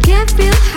can't feel